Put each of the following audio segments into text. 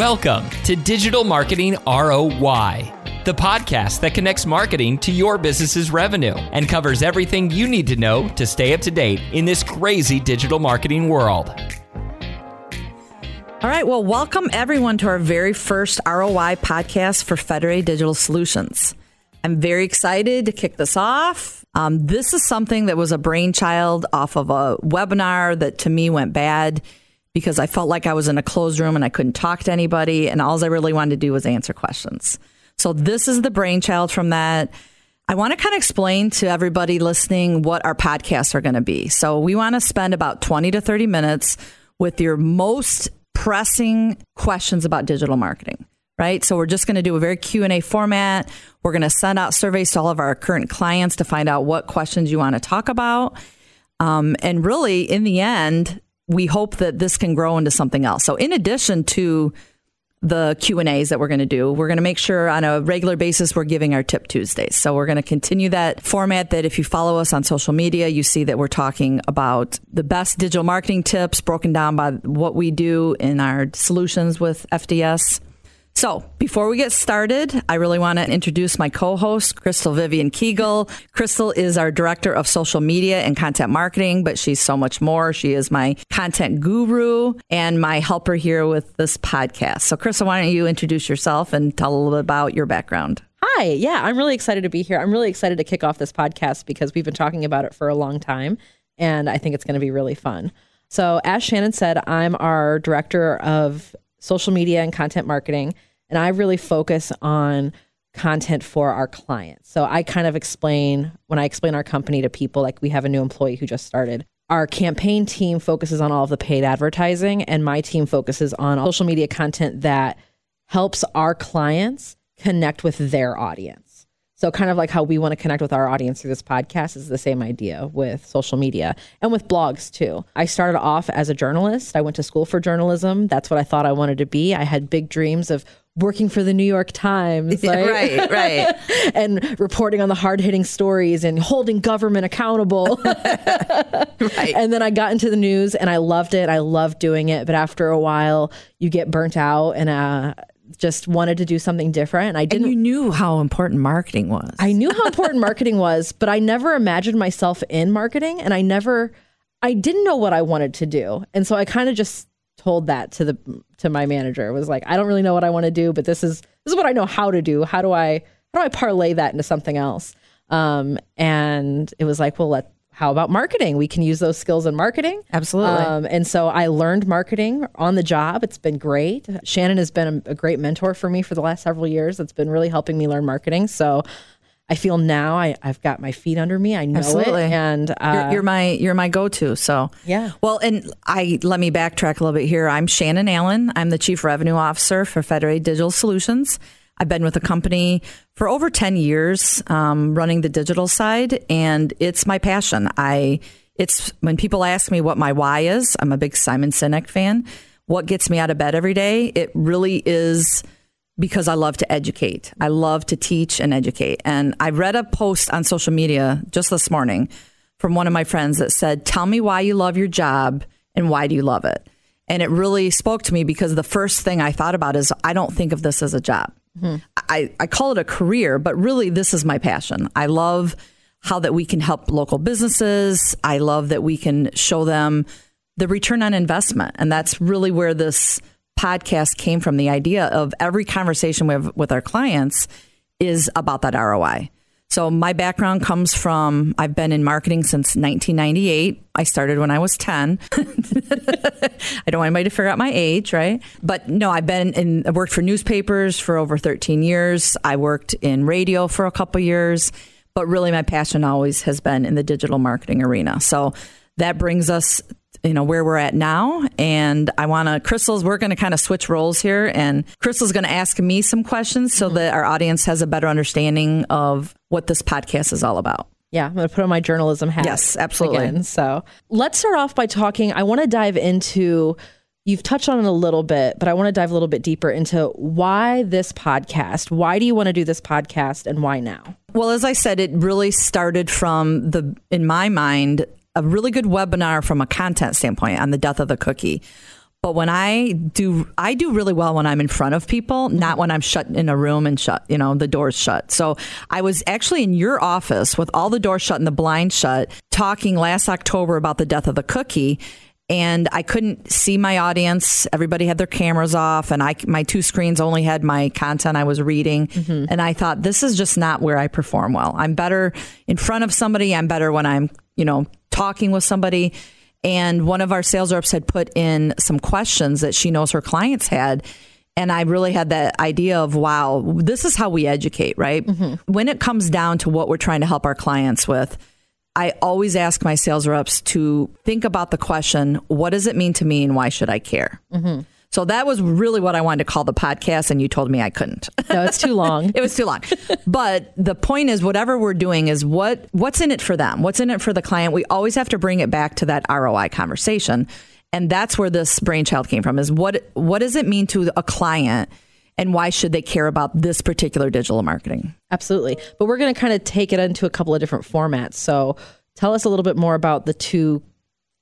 Welcome to Digital Marketing ROI, the podcast that connects marketing to your business's revenue and covers everything you need to know to stay up to date in this crazy digital marketing world. All right. Well, welcome everyone to our very first ROI podcast for Federated Digital Solutions. I'm very excited to kick this off. Um, this is something that was a brainchild off of a webinar that to me went bad because I felt like I was in a closed room and I couldn't talk to anybody. And all I really wanted to do was answer questions. So this is the brainchild from that. I want to kind of explain to everybody listening what our podcasts are going to be. So we want to spend about 20 to 30 minutes with your most pressing questions about digital marketing right so we're just going to do a very q&a format we're going to send out surveys to all of our current clients to find out what questions you want to talk about um, and really in the end we hope that this can grow into something else. So in addition to the Q&As that we're going to do, we're going to make sure on a regular basis we're giving our tip Tuesdays. So we're going to continue that format that if you follow us on social media, you see that we're talking about the best digital marketing tips broken down by what we do in our solutions with FDS. So, before we get started, I really want to introduce my co host, Krystal Vivian Kegel. Krystal is our director of social media and content marketing, but she's so much more. She is my content guru and my helper here with this podcast. So, Krystal, why don't you introduce yourself and tell a little bit about your background? Hi, yeah, I'm really excited to be here. I'm really excited to kick off this podcast because we've been talking about it for a long time, and I think it's going to be really fun. So, as Shannon said, I'm our director of social media and content marketing. And I really focus on content for our clients. So I kind of explain when I explain our company to people, like we have a new employee who just started. Our campaign team focuses on all of the paid advertising, and my team focuses on social media content that helps our clients connect with their audience. So, kind of like how we want to connect with our audience through this podcast is the same idea with social media and with blogs too. I started off as a journalist. I went to school for journalism. That's what I thought I wanted to be. I had big dreams of working for the New York Times, right? right, right. and reporting on the hard hitting stories and holding government accountable. right. And then I got into the news and I loved it. I loved doing it. But after a while, you get burnt out and uh, just wanted to do something different. I didn't. And you knew how important marketing was. I knew how important marketing was, but I never imagined myself in marketing, and I never, I didn't know what I wanted to do, and so I kind of just told that to the to my manager. It was like, I don't really know what I want to do, but this is this is what I know how to do. How do I how do I parlay that into something else? Um, and it was like, well, let how about marketing? We can use those skills in marketing. Absolutely. Um, and so I learned marketing on the job. It's been great. Shannon has been a, a, great mentor for me for the last several years. It's been really helping me learn marketing. So I feel now I, have got my feet under me. I know Absolutely. it, and uh, you're, you're, my you're my go-to. So yeah. Well, and I let me backtrack a little bit here. I'm Shannon Allen. I'm the Chief Revenue Officer for Federated Digital Solutions. I've been with the company for over 10 years, um, running the digital side, and it's my passion. I, it's when people ask me what my why is, I'm a big Simon Sinek fan. What gets me out of bed every day? It really is because I love to educate. I love to teach and educate. And I read a post on social media just this morning from one of my friends that said, Tell me why you love your job and why do you love it? And it really spoke to me because the first thing I thought about is I don't think of this as a job. Mm-hmm. I, I call it a career, but really this is my passion. I love how that we can help local businesses. I love that we can show them the return on investment. And that's really where this podcast came from. The idea of every conversation we have with our clients is about that ROI. So my background comes from I've been in marketing since 1998. I started when I was 10. I don't want anybody to figure out my age, right? But no, I've been in I worked for newspapers for over 13 years. I worked in radio for a couple years, but really my passion always has been in the digital marketing arena. So that brings us you know where we're at now and i want to Krystal's we're going to kind of switch roles here and Krystal's going to ask me some questions so mm-hmm. that our audience has a better understanding of what this podcast is all about yeah, I'm going to put on my journalism hat. Yes, absolutely. Again. So let's start off by talking. I want to dive into, you've touched on it a little bit, but I want to dive a little bit deeper into why this podcast? Why do you want to do this podcast and why now? Well, as I said, it really started from the, in my mind, a really good webinar from a content standpoint on the death of the cookie. But when I do, I do really well when I'm in front of people, not when I'm shut in a room and shut, you know, the doors shut. So I was actually in your office with all the doors shut and the blinds shut, talking last October about the death of the cookie. And I couldn't see my audience. Everybody had their cameras off, and I my two screens only had my content I was reading. Mm-hmm. And I thought this is just not where I perform well. I'm better in front of somebody. I'm better when I'm, you know, talking with somebody and one of our sales reps had put in some questions that she knows her clients had and I really had that idea of wow, this is how we educate, right? Mm-hmm. When it comes down to what we're trying to help our clients with, I always ask my sales reps to think about the question, what does it mean to me and why should I care? Mm-hmm. So that was really what I wanted to call the podcast, and you told me I couldn't. No, it's too long. it was too long. but the point is, whatever we're doing is what what's in it for them. What's in it for the client? We always have to bring it back to that ROI conversation, and that's where this brainchild came from. Is what what does it mean to a client, and why should they care about this particular digital marketing? Absolutely. But we're going to kind of take it into a couple of different formats. So tell us a little bit more about the two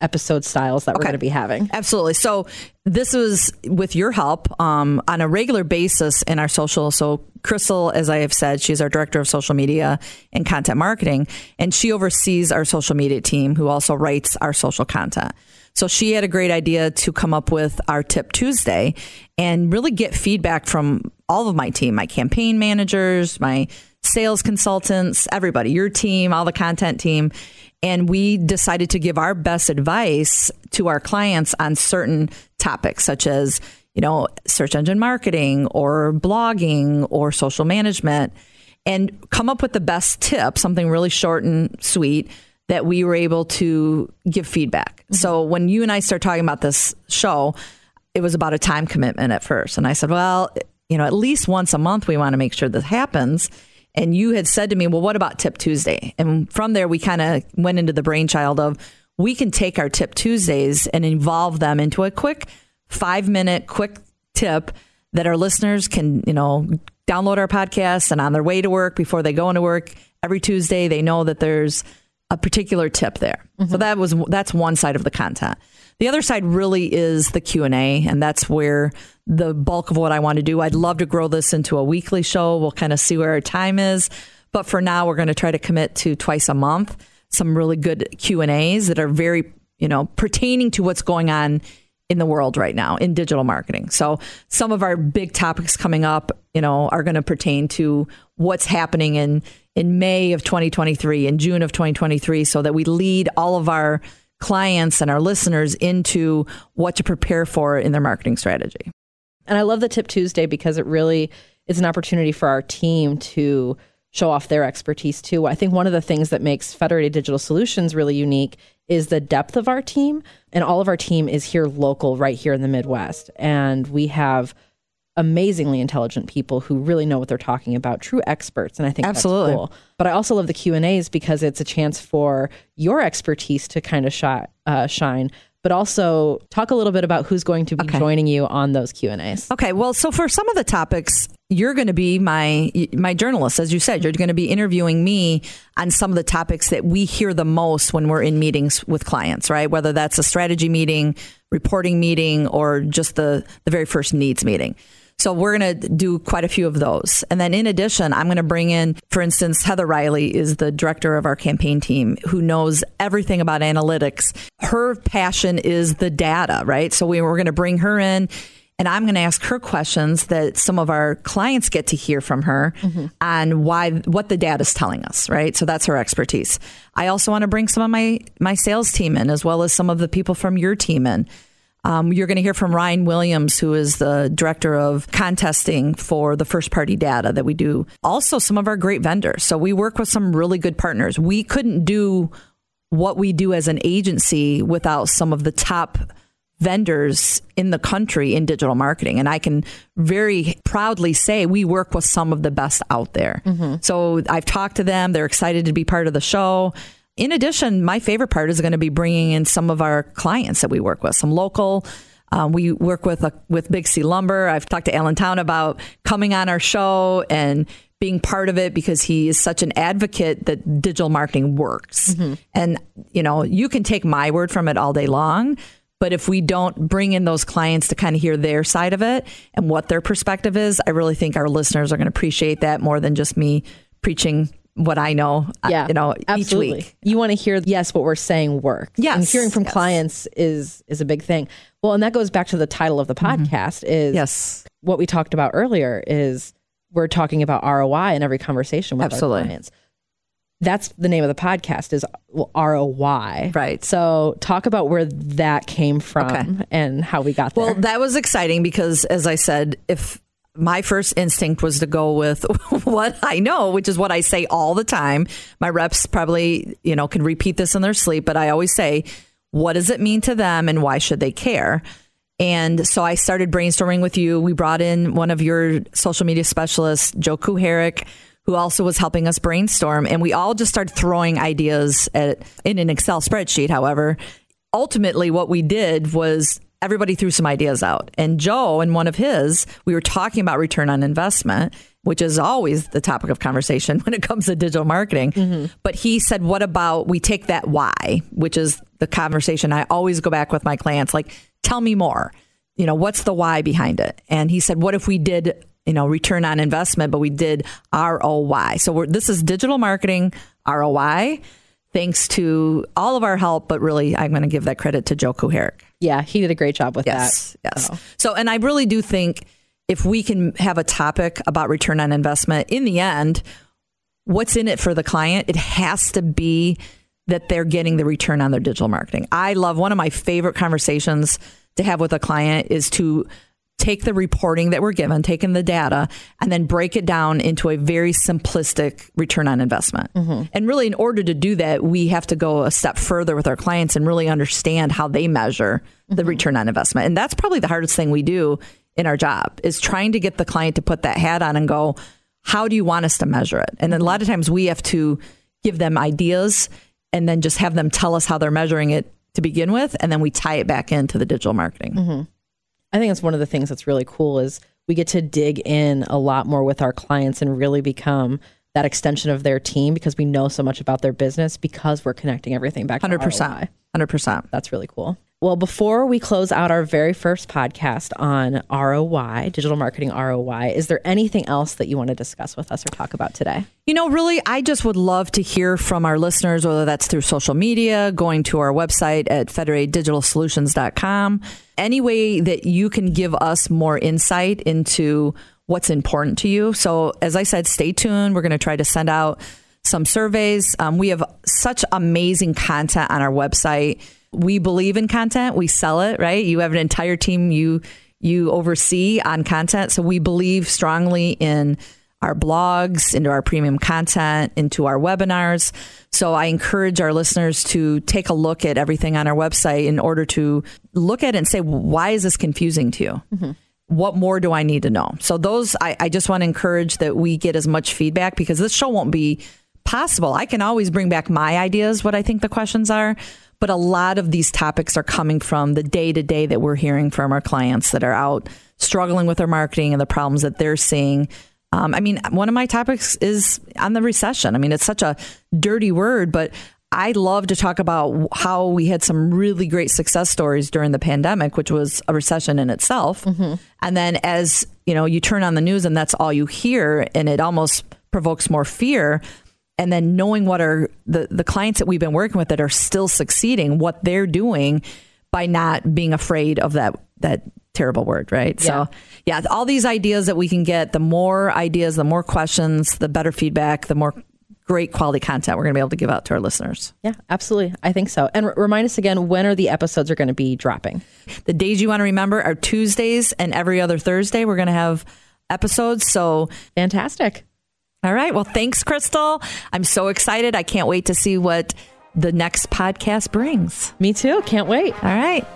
episode styles that we're going to be having. Absolutely. So this was with your help um, on a regular basis in our social. So Krystal, as I have said, she's our director of social media and content marketing, and she oversees our social media team, who also writes our social content. So she had a great idea to come up with our Tip Tuesday and really get feedback from all of my team, my campaign managers, my sales consultants, everybody, your team, all the content team. And we decided to give our best advice to our clients on certain topics, such as, you know, search engine marketing or blogging or social management, and come up with the best tip, something really short and sweet that we were able to give feedback. Mm-hmm. So when you and I started talking about this show, it was about a time commitment at first. And I said, well, you know, at least once a month, we want to make sure this happens. And you had said to me, well, what about Tip Tuesday? And from there, we kind of went into the brainchild of we can take our Tip Tuesdays and evolve them into a quick five minute quick tip that our listeners can, you know, download our podcast and on their way to work before they go into work every Tuesday, they know that there's a particular tip there. So mm-hmm. that was that's one side of the content. The other side really is the Q&A and that's where the bulk of what I want to do. I'd love to grow this into a weekly show. We'll kind of see where our time is, but for now we're going to try to commit to twice a month some really good Q&As that are very, you know, pertaining to what's going on in the world right now in digital marketing. So some of our big topics coming up, you know, are going to pertain to what's happening in in May of 2023 in June of 2023 so that we lead all of our clients and our listeners into what to prepare for in their marketing strategy. And I love the Tip Tuesday because it really is an opportunity for our team to show off their expertise too. I think one of the things that makes Federated Digital Solutions really unique is the depth of our team. And all of our team is here local, right here in the Midwest. And we have amazingly intelligent people who really know what they're talking about, true experts. And I think Absolutely. that's cool. But I also love the Q and A's because it's a chance for your expertise to kind of shi- uh, shine, but also talk a little bit about who's going to be Okay. joining you on those Q and A's. Okay, well, so for some of the topics, you're going to be my my journalist, as you said. You're going to be interviewing me on some of the topics that we hear the most when we're in meetings with clients, right? Whether that's a strategy meeting, reporting meeting, or just the the very first needs meeting. So we're going to do quite a few of those. And then in addition, I'm going to bring in, for instance, Heather Riley is the director of our campaign team who knows everything about analytics. Her passion is the data, right? So we, we're going to bring her in and I'm going to ask her questions that some of our clients get to hear from her mm-hmm. on why what the data is telling us, right? So that's her expertise. I also want to bring some of my my sales team in as well as some of the people from your team in. Um, you're going to hear from Ryan Williams, who is the director of contesting for the first party data that we do. Also, some of our great vendors. So we work with some really good partners. We couldn't do what we do as an agency without some of the top vendors in the country in digital marketing. And I can very proudly say we work with some of the best out there. So I've talked to them. They're excited to be part of the show. In addition, my favorite part is going to be bringing in some of our clients that we work with, some local. Um, we work with uh, with Big C Lumber. I've talked to Alan Town about coming on our show and being part of it because he is such an advocate that digital marketing works. And you know, you can take my word from it all day long, But if we don't bring in those clients to kind of hear their side of it and what their perspective is, I really think our listeners are going to appreciate that more than just me preaching what I know, uh, Yeah, you know, absolutely. each week. You want to hear yes, what we're saying works. Yes, and hearing from yes. clients is is a big thing. Well, and that goes back to the title of the podcast. Is Mm-hmm. Yes. what we talked about earlier is we're talking about ROI in every conversation with Absolutely. our clients. That's the name of the podcast is ROI. Right. So talk about where that came from Okay. and how we got there. Well, that was exciting because, as I said, if my first instinct was to go with what I know, which is what I say all the time. My reps probably, you know, can repeat this in their sleep, but I always say, what does it mean to them and why should they care? And so I started brainstorming with you. We brought in one of your social media specialists, Joe Kuharik, who also was helping us brainstorm. And we all just started throwing ideas at, in an Excel spreadsheet. However, ultimately, what we did was everybody threw some ideas out. And Joe, in one of his, we were talking about return on investment, which is always the topic of conversation when it comes to digital marketing. Mm-hmm. But he said, what about we take that why, which is the conversation I always go back with my clients, like, tell me more. You know, what's the why behind it? And he said, what if we did, you know, return on investment, but we did ROI? So we're, this is digital marketing ROI. Thanks to all of our help, but really, I'm going to give that credit to Joe Kuharik. Yeah, he did a great job with Yes, that. yes. So, So, and I really do think if we can have a topic about return on investment, in the end, what's in it for the client? It has to be that they're getting the return on their digital marketing. I love one of my favorite conversations to have with a client is to take the reporting that we're given, taking the data, and then break it down into a very simplistic return on investment. Mm-hmm. And really, in order to do that, we have to go a step further with our clients and really understand how they measure the mm-hmm. return on investment. And that's probably the hardest thing we do in our job is trying to get the client to put that hat on and go, how do you want us to measure it? And then a mm-hmm. lot of times we have to give them ideas and then just have them tell us how they're measuring it to begin with, and then we tie it back into the digital marketing. I think that's one of the things that's really cool is we get to dig in a lot more with our clients and really become that extension of their team because we know so much about their business because we're connecting everything back 100%. hundred percent. That's really cool. Well, before we close out our very first podcast on ROI, digital marketing ROI, is there anything else that you want to discuss with us or talk about today? You know, really, I just would love to hear from our listeners, whether that's through social media, going to our website at federateddigitalsolutions.com, any way that you can give us more insight into what's important to you. So, as I said, stay tuned. We're going to try to send out some surveys. Um, we have such amazing content on our website. We believe in content. We sell it, right? You have an entire team you you oversee on content. So we believe strongly in our blogs, into our premium content, into our webinars. So I encourage our listeners to take a look at everything on our website in order to look at it and say, why is this confusing to you? What more do I need to know? So those, I, I just want to encourage that we get as much feedback because this show won't be possible. I can always bring back my ideas, what I think the questions are, but a lot of these topics are coming from the day to day that we're hearing from our clients that are out struggling with their marketing and the problems that they're seeing. Um, I mean, one of my topics is on the recession. I mean, it's such a dirty word, but I love to talk about how we had some really great success stories during the pandemic, which was a recession in itself. Mm-hmm. And then as, you know, you turn on the news and that's all you hear and it almost provokes more fear and then knowing what are the, the clients that we've been working with that are still succeeding, what they're doing by not being afraid of that that terrible word, right? So yeah, all these ideas that we can get, the more ideas, the more questions, the better feedback, the more great quality content we're going to be able to give out to our listeners. Yeah, absolutely. I think so. And r- remind us again when are the episodes are going to be dropping? The days you want to remember are Tuesdays and every other Thursday. We're going to have episodes. So Fantastic. All right. Well, thanks, Krystal. I'm so excited. I can't wait to see what the next podcast brings. Me too. Can't wait. All right.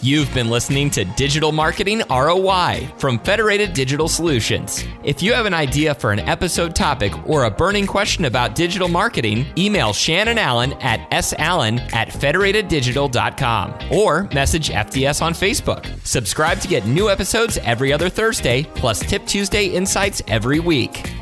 You've been listening to Digital Marketing ROI from Federated Digital Solutions. If you have an idea for an episode topic or a burning question about digital marketing, email Shannon Allen at sallen at federateddigital.com or message FDS on Facebook. Subscribe to get new episodes every other Thursday, plus Tip Tuesday insights every week.